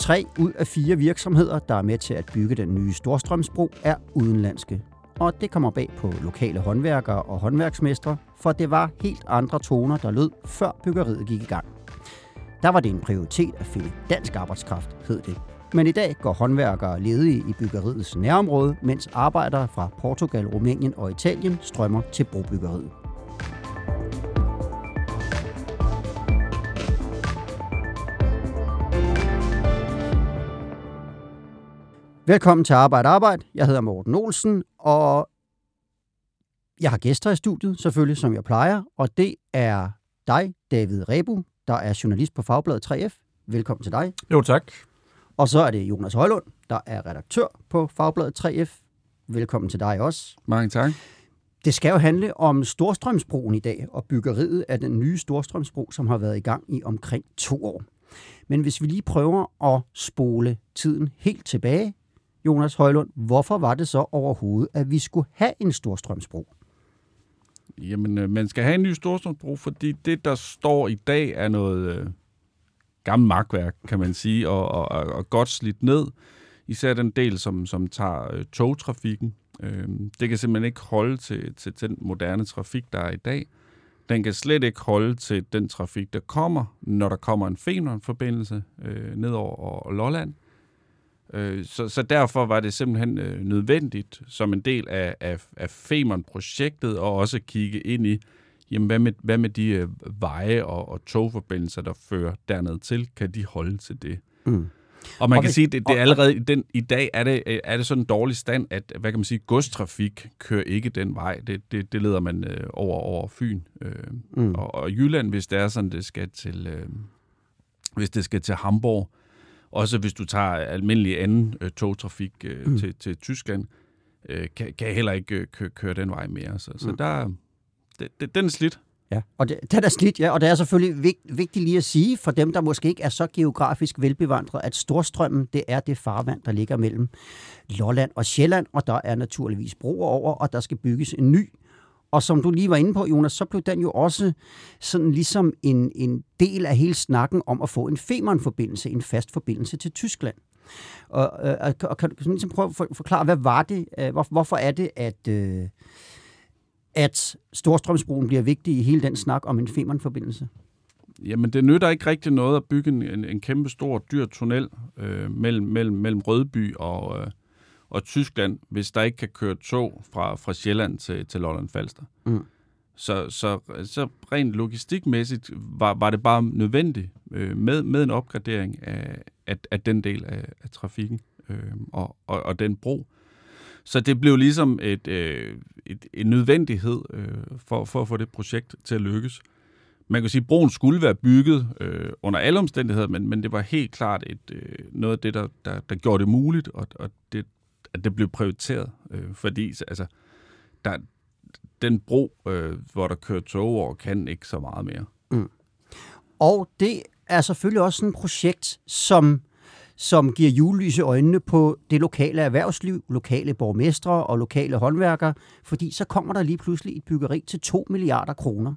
Tre ud af fire virksomheder, der er med til at bygge den nye Storstrømsbro, er udenlandske. Og det kommer bag på lokale håndværkere og håndværksmestre, for det var helt andre toner, der lød, før byggeriet gik i gang. Der var det en prioritet at finde dansk arbejdskraft, hed det. Men i dag går håndværkere ledige i byggeriets nærområde, mens arbejdere fra Portugal, Rumænien og Italien strømmer til brobyggeriet. Velkommen til Arbejde Arbejde. Jeg hedder Morten Olsen, og jeg har gæster i studiet, selvfølgelig, som jeg plejer. Og det er dig, David Rebu, der er journalist på Fagbladet 3F. Velkommen til dig. Jo, tak. Og så er det Jonas Højlund, der er redaktør på Fagbladet 3F. Velkommen til dig også. Mange tak. Det skal jo handle om Storstrømsbroen i dag, og byggeriet af den nye Storstrømsbro, som har været i gang i omkring to år. Men hvis vi lige prøver at spole tiden helt tilbage, Jonas Højlund, hvorfor var det så overhovedet, at vi skulle have en Storstrømsbro? Jamen, øh, man skal have en ny Storstrømsbro, fordi det, der står i dag, er noget øh, gammelt magtværk, kan man sige, og, og, og godt slidt ned. Især den del, som, som tager øh, togtrafikken. Øh, det kan simpelthen ikke holde til, til den moderne trafik, der er i dag. Den kan slet ikke holde til den trafik, der kommer, når der kommer en Femern-forbindelse øh, ned over Lolland. Øh, så, så derfor var det simpelthen øh, nødvendigt som en del af, af, af Femern-projektet at også kigge ind i, jamen hvad med, hvad med de øh, veje og, og togforbindelser, der fører derned til, kan de holde til det? Mm. Og man og kan vi, sige, det, det er allerede den, i dag er det, er det sådan en dårlig stand, at hvad kan man sige, godstrafik kører ikke den vej. Det, det, det leder man øh, over over Fyn. Øh, mm. og, og Jylland, hvis det er sådan, det skal til, øh, hvis det skal til Hamburg, også hvis du tager almindelig anden øh, togtrafik øh, mm. til, til Tyskland, øh, kan, kan heller ikke øh, køre, køre den vej mere. Så, så mm. der, det, det, den er slidt. Ja, og det, den er slidt, ja, og det er selvfølgelig vigt, vigtigt lige at sige for dem, der måske ikke er så geografisk velbevandret, at Storstrømmen, det er det farvand, der ligger mellem Lolland og Sjælland, og der er naturligvis broer over, og der skal bygges en ny og som du lige var inde på, Jonas, så blev den jo også sådan ligesom en, en del af hele snakken om at få en Femern-forbindelse, en fast forbindelse til Tyskland. Og, øh, og, og kan du ligesom prøve at forklare, hvad var det, øh, hvor, hvorfor er det, at, øh, at Storstrømsbroen bliver vigtig i hele den snak om en Femern-forbindelse? Jamen, det nytter ikke rigtig noget at bygge en, en, en kæmpe stor, dyr tunnel øh, mellem, mellem, mellem Rødby og, øh, og Tyskland, hvis der ikke kan køre tog fra, fra Sjælland til, til Lolland Falster. Mm. Så, så, så rent logistikmæssigt var, var det bare nødvendigt øh, med, med en opgradering af, af, af den del af, af trafikken øh, og, og, og den bro. Så det blev ligesom et, øh, et, en nødvendighed øh, for, for at få det projekt til at lykkes. Man kan sige, at broen skulle være bygget øh, under alle omstændigheder, men, men det var helt klart et, øh, noget af det, der, der, der gjorde det muligt, og, og det, at det blev prioriteret, øh, fordi altså, der, den bro, øh, hvor der kører tog over, kan ikke så meget mere. Mm. Og det er selvfølgelig også et projekt, som, som giver julelys i øjnene på det lokale erhvervsliv, lokale borgmestre og lokale håndværkere, fordi så kommer der lige pludselig et byggeri til 2 milliarder kroner,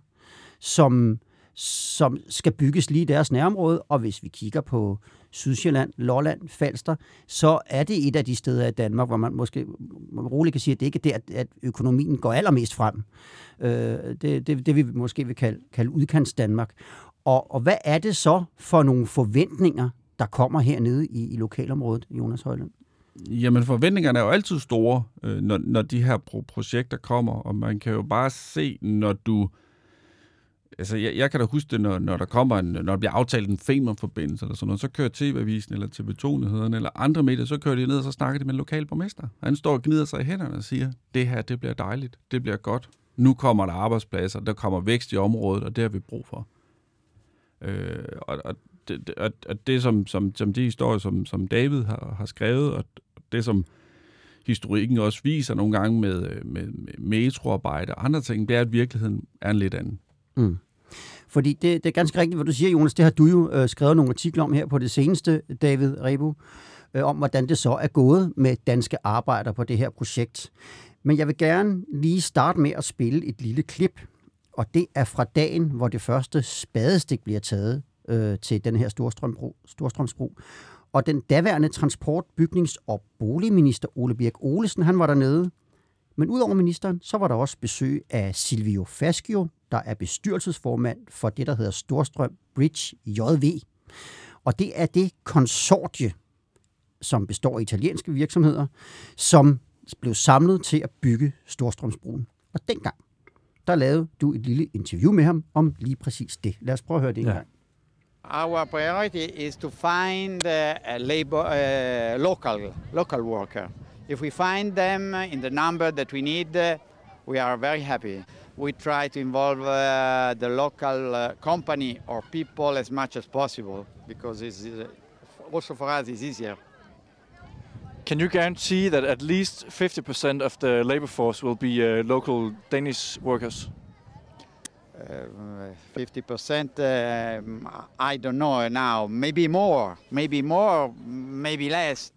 som, som skal bygges lige i deres nærområde, og hvis vi kigger på Sydsjælland, Lolland, Falster, så er det et af de steder i Danmark, hvor man måske man roligt kan sige, at det ikke er der, at økonomien går allermest frem. Øh, det, det, det vi måske vil kalde, kalde udkants Danmark. Og, og hvad er det så for nogle forventninger, der kommer hernede i, i lokalområdet, Jonas Højlund? Jamen forventningerne er jo altid store, øh, når, når de her pro- projekter kommer, og man kan jo bare se, når du altså, jeg, jeg kan da huske det, når, når der kommer en, når der bliver aftalt en Femern-forbindelse eller sådan noget, så kører TV-avisen eller TV2-nyhederne eller andre medier, så kører de ned og så snakker de med en lokal borgmester. Han står og gnider sig i hænderne og siger, det her, det bliver dejligt, det bliver godt. Nu kommer der arbejdspladser, der kommer vækst i området, og det har vi brug for. Øh, og, og, det, og, og det, som, som, som de historier, som, som David har, har skrevet, og det, som historikken også viser nogle gange med, øh, med, med metroarbejde og andre ting, det er, at virkeligheden er en lidt anden. Mm. Fordi det, det er ganske rigtigt, hvad du siger, Jonas. Det har du jo øh, skrevet nogle artikler om her på det seneste, David Rebo, øh, om hvordan det så er gået med danske arbejdere på det her projekt. Men jeg vil gerne lige starte med at spille et lille klip, og det er fra dagen, hvor det første spadestik bliver taget øh, til den her Storstrømbro, Storstrømsbro. Og den daværende transport-, bygnings- og boligminister Ole Birk Olesen, han var dernede. Men udover ministeren, så var der også besøg af Silvio Faskio, der er bestyrelsesformand for det, der hedder Storstrøm Bridge JV. Og det er det konsortie, som består af italienske virksomheder, som blev samlet til at bygge Storstrømsbroen. Og dengang, der lavede du et lille interview med ham om lige præcis det. Lad os prøve at høre det en ja. gang. Our priority is to find uh, labor, uh, local, local worker. If we find them in the number that we need, uh, we are very happy. We try to involve uh, the local uh, company or people as much as possible because it's, uh, also for us it's easier. Can you guarantee that at least 50% of the labor force will be local Danish workers? Uh, 50%, I don't know now. Maybe more, maybe more, maybe less.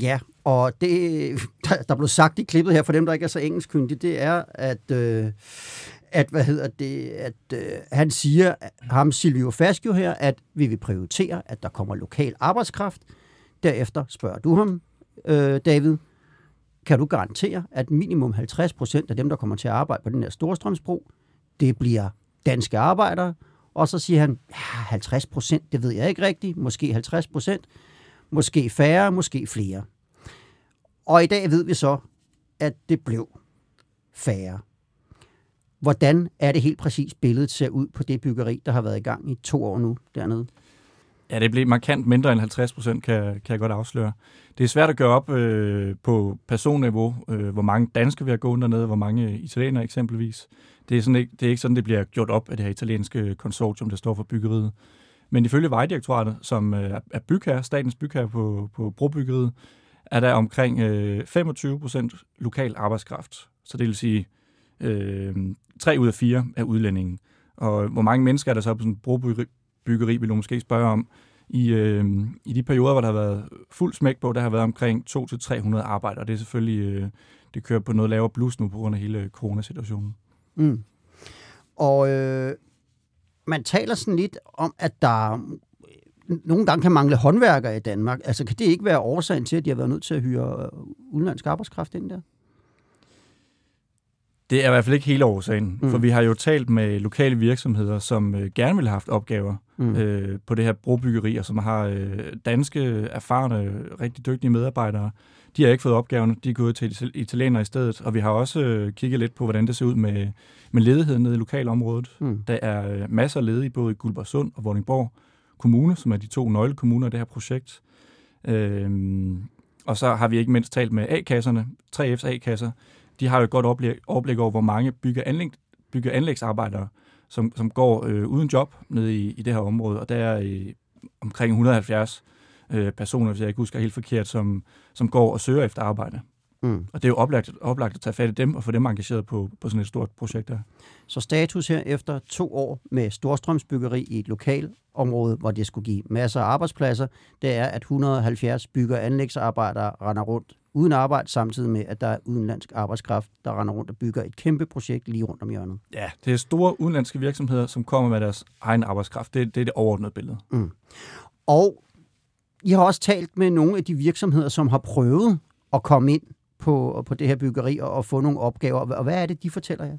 Ja, og det, der, blev sagt i klippet her, for dem, der ikke er så engelskkyndige, det er, at, øh, at hvad hedder det, at øh, han siger, ham Silvio Fascio her, at vi vil prioritere, at der kommer lokal arbejdskraft. Derefter spørger du ham, øh, David, kan du garantere, at minimum 50 procent af dem, der kommer til at arbejde på den her Storstrømsbro, det bliver danske arbejdere, og så siger han, ja, 50 procent, det ved jeg ikke rigtigt, måske 50 procent, måske færre, måske flere. Og i dag ved vi så, at det blev færre. Hvordan er det helt præcis billedet ser ud på det byggeri, der har været i gang i to år nu dernede? Ja, det blev markant mindre end 50 procent, kan, kan jeg godt afsløre. Det er svært at gøre op øh, på personniveau, øh, hvor mange danske vi har gået dernede, hvor mange italienere eksempelvis. Det er, sådan ikke, det er ikke sådan, det bliver gjort op af det her italienske konsortium, der står for byggeriet. Men ifølge Vejdirektoratet, som øh, er bygherre, statens bygherre på, på brobyggeriet, er der omkring øh, 25 procent lokal arbejdskraft. Så det vil sige, øh, 3 ud af 4 er udlændingen. Og hvor mange mennesker er der så på sådan en brobyggeri, vil du måske spørge om. I, øh, I de perioder, hvor der har været fuld smæk på, der har været omkring 200-300 arbejdere, og det er selvfølgelig, øh, det kører på noget lavere blus nu på grund af hele coronasituationen. Mm. Og øh, man taler sådan lidt om, at der nogle gange kan mangle håndværkere i Danmark. Altså kan det ikke være årsagen til, at de har været nødt til at hyre øh, udenlandsk arbejdskraft ind der? Det er i hvert fald ikke hele årsagen, mm. for vi har jo talt med lokale virksomheder, som øh, gerne ville have haft opgaver mm. øh, på det her brobyggeri, og som har øh, danske, erfarne, rigtig dygtige medarbejdere. De har ikke fået opgaven, de er gået til italienere i stedet, og vi har også øh, kigget lidt på, hvordan det ser ud med, med ledigheden nede i lokalområdet. Mm. Der er øh, masser af ledige, både i Guldborgsund og Vordingborg Kommune, som er de to nøglekommuner i det her projekt. Øhm, og så har vi ikke mindst talt med A-kasserne, 3F's A-kasser, de har jo et godt overblik, overblik over, hvor mange bygge, anlæg, bygge anlægsarbejdere, som, som går øh, uden job nede i, i det her område, og der er øh, omkring 170 øh, personer, hvis jeg ikke husker helt forkert, som, som går og søger efter arbejde. Mm. Og det er jo oplagt, oplagt at tage fat i dem og få dem engageret på, på sådan et stort projekt her. Så status her efter to år med storstrømsbyggeri i et lokal område, hvor det skulle give masser af arbejdspladser, det er, at 170 bygger- og anlægsarbejdere render rundt uden arbejde, samtidig med, at der er udenlandsk arbejdskraft, der render rundt og bygger et kæmpe projekt lige rundt om hjørnet. Ja, det er store udenlandske virksomheder, som kommer med deres egen arbejdskraft. Det, det er det overordnede billede. Mm. Og I har også talt med nogle af de virksomheder, som har prøvet at komme ind på, på det her byggeri og, og få nogle opgaver. Og hvad er det, de fortæller jer?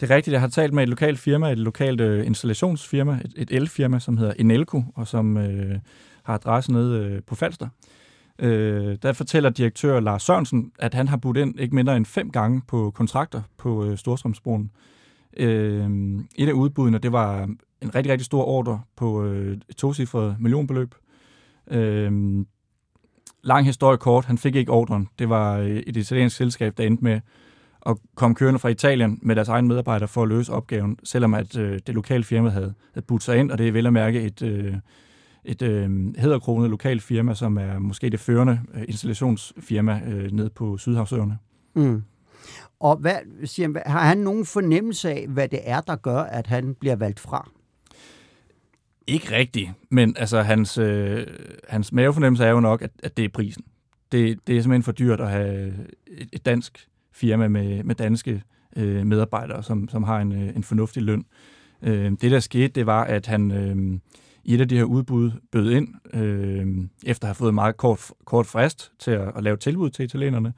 Det er rigtigt. Jeg har talt med et lokalt firma, et lokalt øh, installationsfirma, et, et elfirma, som hedder Enelco, og som øh, har adresse nede øh, på Falster. Øh, Øh, der fortæller direktør Lars Sørensen, at han har budt ind ikke mindre end fem gange på kontrakter på øh, Storstrømsbroen. Øh, et af udbuddene, det var en rigtig, rigtig stor ordre på øh, et tocifret millionbeløb. Øh, lang historie kort, han fik ikke ordren. Det var øh, et italiensk selskab, der endte med at komme kørende fra Italien med deres egen medarbejdere for at løse opgaven, selvom at øh, det lokale firma havde, havde budt sig ind, og det er vel at mærke et, øh, et øh, hedderkronet lokalt firma, som er måske det førende øh, installationsfirma øh, nede på Sydhavsøerne. Mm. Og hvad, siger, har han nogen fornemmelse af, hvad det er, der gør, at han bliver valgt fra? Ikke rigtigt, men altså hans, øh, hans mavefornemmelse er jo nok, at, at det er prisen. det, det er simpelthen for dyrt at have et, et dansk firma med, med danske øh, medarbejdere, som, som har en, øh, en fornuftig løn. Øh, det, der skete, det var, at han øh, i et af de her udbud bød ind, øh, efter at have fået en meget kort, kort frist til at, at lave tilbud til italienerne.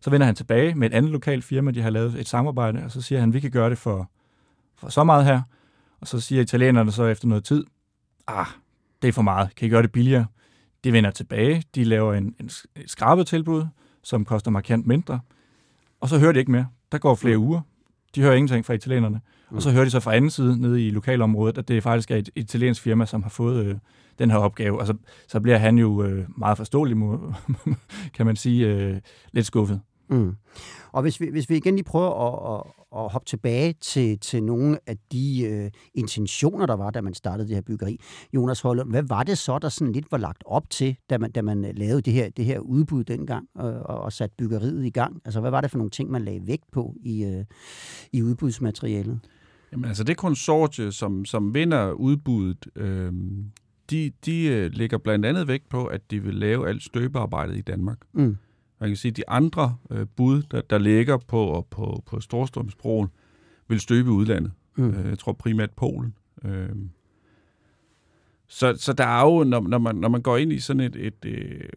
Så vender han tilbage med et andet lokalt firma, de har lavet et samarbejde, og så siger han, vi kan gøre det for, for så meget her. Og så siger italienerne så efter noget tid, ah, det er for meget, kan I gøre det billigere? De vender tilbage, de laver en, en skrabet tilbud, som koster markant mindre, og så hører de ikke mere. Der går flere uger, de hører ingenting fra italienerne. Og så hører de så fra anden side, nede i lokalområdet, at det faktisk er et italiensk firma, som har fået øh, den her opgave. Og så, så bliver han jo øh, meget forståelig, kan man sige, øh, lidt skuffet. Mm. Og hvis vi, hvis vi igen lige prøver at, at, at hoppe tilbage til, til nogle af de øh, intentioner, der var, da man startede det her byggeri. Jonas Højlund, hvad var det så, der sådan lidt var lagt op til, da man, da man lavede det her, det her udbud dengang og, og, og satte byggeriet i gang? Altså, hvad var det for nogle ting, man lagde vægt på i, øh, i udbudsmaterialet? Jamen altså, det konsortie, som, som vinder udbuddet, øh, de, de øh, lægger blandt andet vægt på, at de vil lave alt støbearbejdet i Danmark. Mm. Man kan sige, de andre øh, bud, der, der ligger på, på, på Storstrømsbroen, vil støbe udlandet. Mm. Øh, jeg tror primært Polen. Øh. Så, så der er jo, når, når, man, når man går ind i sådan et, et, et øh,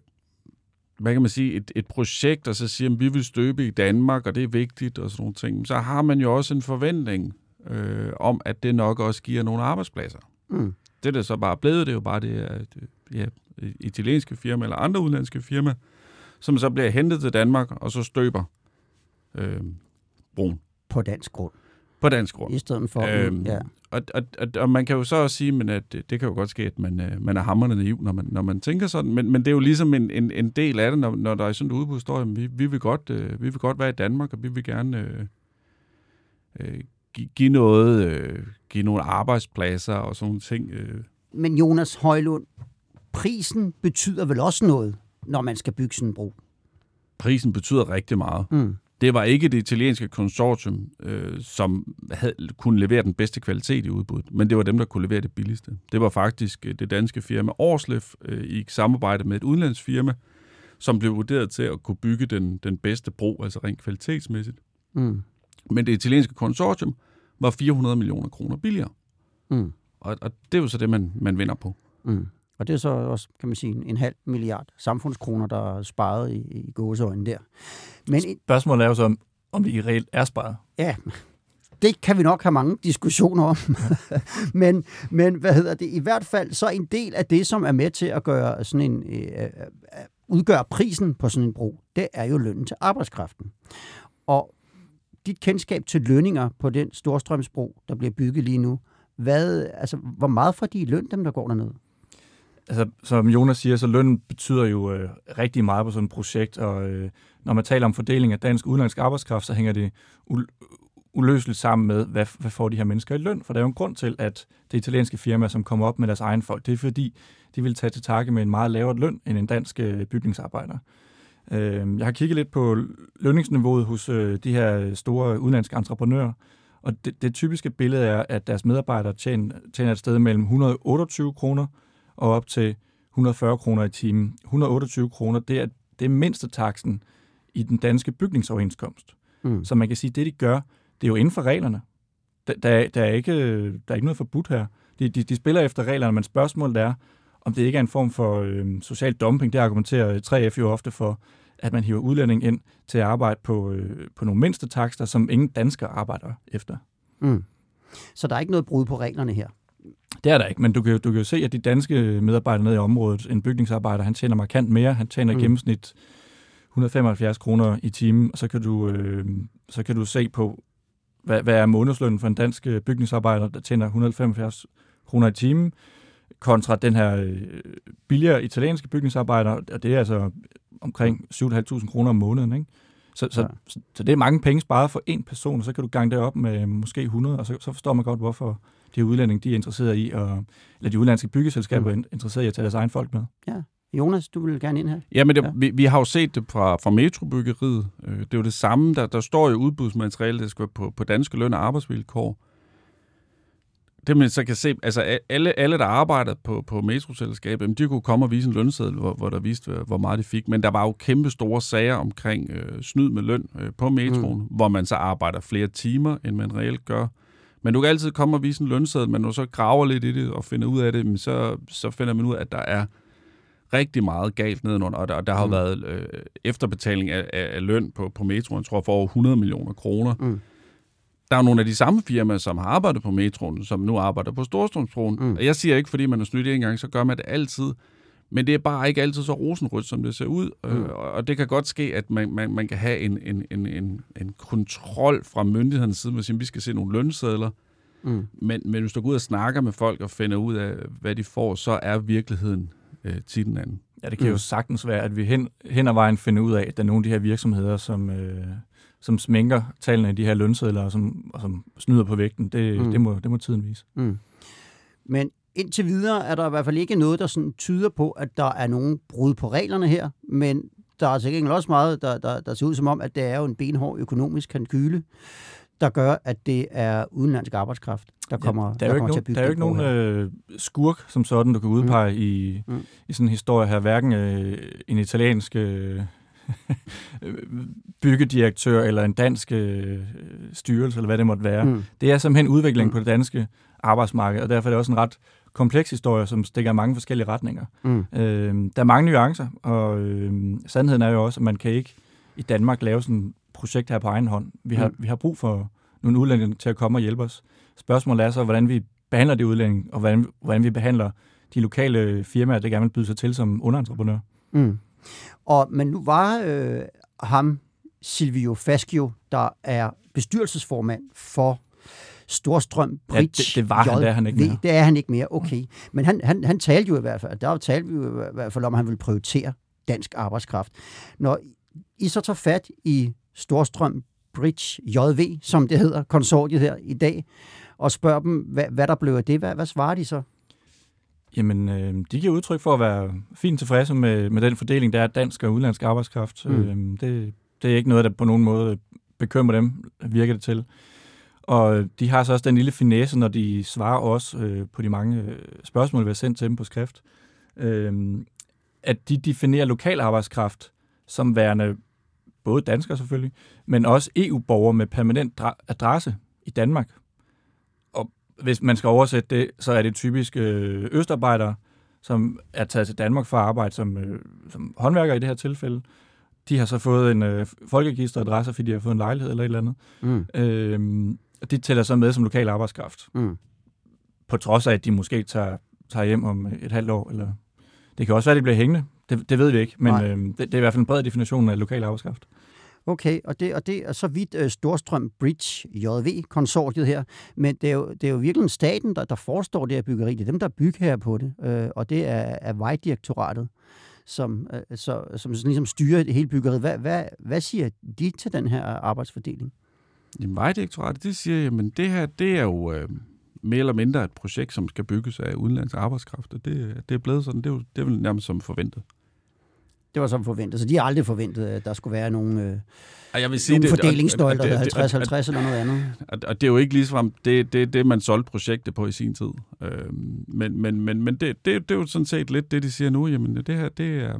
hvad kan man sige, et, et projekt, og så siger, at vi vil støbe i Danmark, og det er vigtigt, og sådan nogle ting, så har man jo også en forventning øh, om, at det nok også giver nogle arbejdspladser. Mm. Det, der så bare er blevet, det er jo bare det, at ja, italienske firma eller andre udenlandske firma, som så bliver hentet til Danmark, og så støber øh, broen. På dansk grund. På dansk grund. I stedet for, øhm, ja. Og, og, og, og man kan jo så også sige, men at det, det kan jo godt ske, at man, øh, man er hammerne naiv, når man, når man tænker sådan, men, men det er jo ligesom en, en, en del af det, når, når der er sådan et udbud, står, at vi, vi, vil godt, øh, vi vil godt være i Danmark, og vi vil gerne øh, øh, give, give noget, øh, give nogle arbejdspladser og sådan nogle ting. Øh. Men Jonas Højlund, prisen betyder vel også noget når man skal bygge sådan en bro? Prisen betyder rigtig meget. Mm. Det var ikke det italienske konsortium, øh, som havde, kunne levere den bedste kvalitet i udbuddet, men det var dem, der kunne levere det billigste. Det var faktisk øh, det danske firma Årslef øh, i samarbejde med et udenlandsfirma, som blev vurderet til at kunne bygge den, den bedste bro, altså rent kvalitetsmæssigt. Mm. Men det italienske konsortium var 400 millioner kroner billigere. Mm. Og, og det er jo så det, man, man vinder på. Mm. Og det er så også, kan man sige, en, en halv milliard samfundskroner, der er sparet i, i gåseøjne der. Men, Spørgsmålet er jo så, om, om det i reelt er sparet. Ja, det kan vi nok have mange diskussioner om. men, men hvad hedder det? I hvert fald så en del af det, som er med til at gøre sådan en, øh, øh udgøre prisen på sådan en bro, det er jo lønnen til arbejdskraften. Og dit kendskab til lønninger på den storstrømsbro, der bliver bygget lige nu, hvad, altså, hvor meget får de i løn, dem der går dernede? Altså, som Jonas siger, så løn betyder jo øh, rigtig meget på sådan et projekt, og øh, når man taler om fordeling af dansk udenlandsk arbejdskraft, så hænger det uløseligt sammen med, hvad, hvad får de her mennesker i løn? For der er jo en grund til, at det italienske firma, som kommer op med deres egen folk, det er fordi, de vil tage til takke med en meget lavere løn end en dansk øh, bygningsarbejder. Øh, jeg har kigget lidt på lønningsniveauet hos øh, de her store udenlandske entreprenører, og det, det typiske billede er, at deres medarbejdere tjener, tjener et sted mellem 128 kroner og op til 140 kroner i timen. 128 kroner, det er, det er mindste taksen i den danske bygningsoverenskomst. Mm. Så man kan sige, at det de gør, det er jo inden for reglerne. Der, der, der, er, ikke, der er ikke noget forbudt her. De, de, de spiller efter reglerne, men spørgsmålet er, om det ikke er en form for øh, social dumping. Det argumenterer 3F jo ofte for, at man hiver udlænding ind til at arbejde på, øh, på nogle mindste takster, som ingen danskere arbejder efter. Mm. Så der er ikke noget brud på reglerne her? Det er der ikke, men du kan, du kan jo se, at de danske medarbejdere nede i området, en bygningsarbejder, han tjener markant mere. Han tjener mm. i gennemsnit 175 kroner i timen, og så kan du, øh, så kan du se på, hvad, hvad er månedslønnen for en dansk øh, bygningsarbejder, der tjener 175 kroner i timen, kontra den her øh, billigere italienske bygningsarbejder, og det er altså omkring 7.500 kroner om måneden. Ikke? Så, så, ja. så, så det er mange penge sparet for en person, og så kan du gange det op med måske 100, og så, så forstår man godt, hvorfor de udlændinge de er interesseret i, og, eller de udlandske byggeselskaber mm. er interesseret i at tage deres egen folk med. Ja. Jonas, du vil gerne ind her. Ja, men det, ja. Vi, vi har jo set det fra, fra metrobyggeriet. Øh, det er jo det samme, der, der står i udbudsmaterialet, det skal være på, på danske løn og arbejdsvilkår. det man så kan se, altså alle, alle der arbejder på, på metroselskabet, de kunne komme og vise en lønseddel, hvor, hvor der viste, hvor meget de fik. Men der var jo kæmpe store sager omkring øh, snyd med løn øh, på metroen, mm. hvor man så arbejder flere timer, end man reelt gør. Men du kan altid komme og vise en lønseddel, men når du så graver lidt i det og finder ud af det, så, så finder man ud af, at der er rigtig meget galt nedenunder, og der, og der har mm. været øh, efterbetaling af, af, af løn på, på metroen, tror jeg, for over 100 millioner kroner. Mm der er nogle af de samme firmaer, som har arbejdet på metroen, som nu arbejder på Storstrømsbroen. Mm. Jeg siger ikke, fordi man er snydt en gang, så gør man det altid. Men det er bare ikke altid så rosenrødt, som det ser ud. Mm. Øh, og det kan godt ske, at man, man, man kan have en, en, en, en, en kontrol fra myndighedernes side, med at vi skal se nogle lønsedler. Mm. Men, men hvis du går ud og snakker med folk og finder ud af, hvad de får, så er virkeligheden øh, tit den anden. Ja, det kan mm. jo sagtens være, at vi hen, hen ad vejen finder ud af, at der er nogle af de her virksomheder, som, øh, som smænker tallene i de her lønsedler, og som, og som snyder på vægten. Det, mm. det, må, det må tiden vise. Mm. Men indtil videre er der i hvert fald ikke noget, der sådan tyder på, at der er nogen brud på reglerne her, men der er sikkert også meget, der, der, der ser ud som om, at det er jo en benhård økonomisk kalkyle, der gør, at det er udenlandsk arbejdskraft, der kommer, ja, der er der kommer nogen, til at bygge Der er jo ikke nogen øh, skurk som sådan, du kan udpege mm. i, mm. i sådan en historie her. Hverken øh, en italiensk øh, byggedirektør eller en dansk øh, styrelse, eller hvad det måtte være. Mm. Det er simpelthen udvikling mm. på det danske arbejdsmarked, og derfor er det også en ret kompleks historie, som stikker mange forskellige retninger. Mm. Øh, der er mange nuancer, og øh, sandheden er jo også, at man kan ikke i Danmark lave sådan et projekt her på egen hånd. Vi har, mm. vi har brug for nogle udlændinge til at komme og hjælpe os. Spørgsmålet er så, hvordan vi behandler de udlændinge, og hvordan, hvordan vi behandler de lokale firmaer, der gerne vil byde sig til som underentreprenør. Mm. Og, men nu var øh, ham, Silvio Faschio, der er bestyrelsesformand for Storstrøm Bridge. Ja, det, det var han, det er han ikke mere. Det er han ikke mere, okay. Men han, han, han talte jo i hvert fald, der talte vi jo i hvert fald om, at han ville prioritere dansk arbejdskraft. Når I så tager fat i Storstrøm Bridge JV, som det hedder, konsortiet her i dag, og spørger dem, hvad, hvad der blev af det, hvad, hvad svarer de så? Jamen, øh, de giver udtryk for at være fint tilfredse med, med den fordeling, der er dansk og udenlandsk arbejdskraft. Mm. Øh, det, det er ikke noget, der på nogen måde bekymrer dem, virker det til. Og de har så også den lille finesse, når de svarer os øh, på de mange øh, spørgsmål, vi har sendt til dem på skrift, øh, at de definerer lokal arbejdskraft som værende både danskere selvfølgelig, men også EU-borgere med permanent adresse i Danmark hvis man skal oversætte det, så er det typisk øh, østarbejdere, som er taget til Danmark for at arbejde som, øh, som håndværker i det her tilfælde. De har så fået en øh, folkeregisteradresse, fordi de har fået en lejlighed eller et eller andet. Mm. Øh, de tæller så med som lokal arbejdskraft. Mm. På trods af, at de måske tager, tager hjem om et halvt år. Eller det kan også være, at de bliver hængende. Det, det ved vi ikke, men øh, det, det er i hvert fald en bred definition af lokal arbejdskraft. Okay, og det, og det er så vidt uh, Storstrøm Bridge JV-konsortiet her, men det er, jo, det er jo virkelig staten, der, der forestår det her byggeri. Det er dem, der bygger her på det, uh, og det er, er Vejdirektoratet, som, uh, så, som ligesom styrer hele byggeriet. Hvad, hvad, hvad siger de til den her arbejdsfordeling? Jamen, Vejdirektoratet, de siger, jamen det her, det er jo uh, mere eller mindre et projekt, som skal bygges af udenlandsk arbejdskraft, og det, det er blevet sådan, det er, jo, det er vel nærmest som forventet. Det var som forventet. Så de har aldrig forventet, at der skulle være nogen, øh, jeg vil sige, nogle fordelingsnøgler, der 50-50 eller noget andet. Og det er jo ikke ligesom, det, det, det man solgte projektet på i sin tid. Øh, men men, men, men det, det, det er jo sådan set lidt det, de siger nu. Jamen, det her, det er...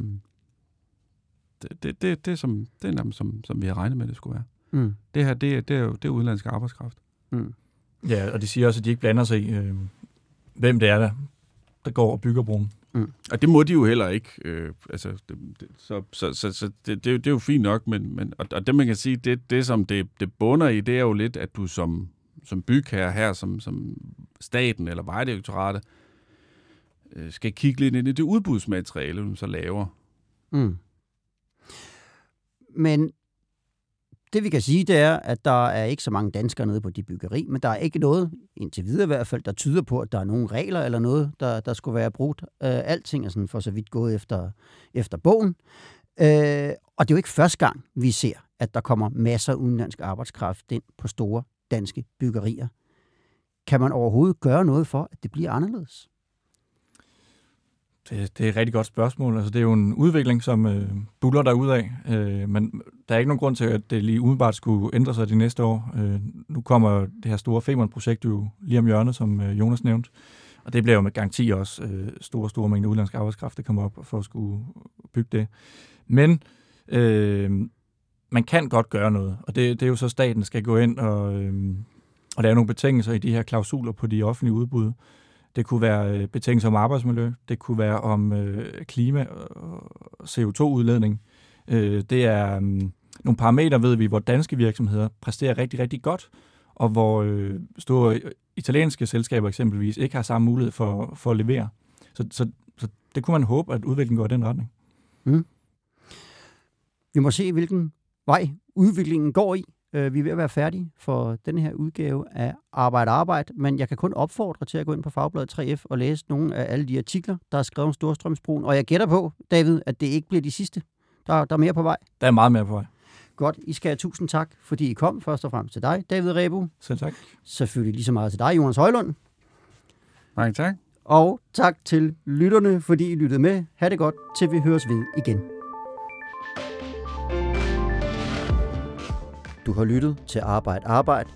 Det, det, det, det, som, det er nærmest, som, som vi har regnet med, det skulle være. Mm. Det her, det, det er jo det er udenlandsk arbejdskraft. Mm. Ja, og de siger også, at de ikke blander sig i, øh, hvem det er, der, der går og bygger broen. Mm. Og det må de jo heller ikke. Øh, altså, det, det, så så, så, så det, det, det er jo fint nok, men, men og, og det man kan sige, det, det som det, det bunder i, det er jo lidt, at du som, som bygherre her, som, som staten eller vejdirektoratet, øh, skal kigge lidt ind i det udbudsmateriale, du så laver. Mm. Men det vi kan sige, det er, at der er ikke så mange danskere nede på de byggeri, men der er ikke noget, indtil videre i hvert fald, der tyder på, at der er nogle regler eller noget, der, der skulle være brugt. Øh, alting er sådan for så vidt gået efter, efter bogen. Øh, og det er jo ikke første gang, vi ser, at der kommer masser af udenlandsk arbejdskraft ind på store danske byggerier. Kan man overhovedet gøre noget for, at det bliver anderledes? Det, det er et rigtig godt spørgsmål. Altså, det er jo en udvikling, som øh, buller der af, øh, men der er ikke nogen grund til, at det lige umiddelbart skulle ændre sig de næste år. Øh, nu kommer det her store Femern-projekt jo lige om hjørnet, som øh, Jonas nævnte, og det bliver jo med garanti også øh, store, store mængder udenlandske arbejdskraft, der kommer op for at skulle bygge det. Men øh, man kan godt gøre noget, og det, det er jo så, staten skal gå ind og, øh, og lave nogle betingelser i de her klausuler på de offentlige udbud. Det kunne være øh, betingelser om arbejdsmiljø, det kunne være om øh, klima og CO2-udledning. Øh, det er øh, nogle parametre, ved vi, hvor danske virksomheder præsterer rigtig, rigtig godt, og hvor øh, store italienske selskaber eksempelvis ikke har samme mulighed for, for at levere. Så, så, så det kunne man håbe, at udviklingen går i den retning. Mm. Vi må se, hvilken vej udviklingen går i. Øh, vi er ved at være færdige for den her udgave af Arbejde Arbejde, men jeg kan kun opfordre til at gå ind på Fagbladet 3F og læse nogle af alle de artikler, der er skrevet om Storstrømsbroen. Og jeg gætter på, David, at det ikke bliver de sidste. Der, der er mere på vej. Der er meget mere på vej. Godt, I skal have tusind tak, fordi I kom. Først og fremmest til dig, David Rebu. Selv tak. Selvfølgelig lige så meget til dig, Jonas Højlund. Mange tak. Og tak til lytterne, fordi I lyttede med. Ha' det godt, til vi høres ved igen. Du har lyttet til Arbejde Arbejde.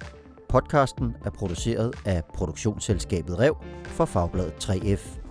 Podcasten er produceret af produktionsselskabet Rev for Fagbladet 3F.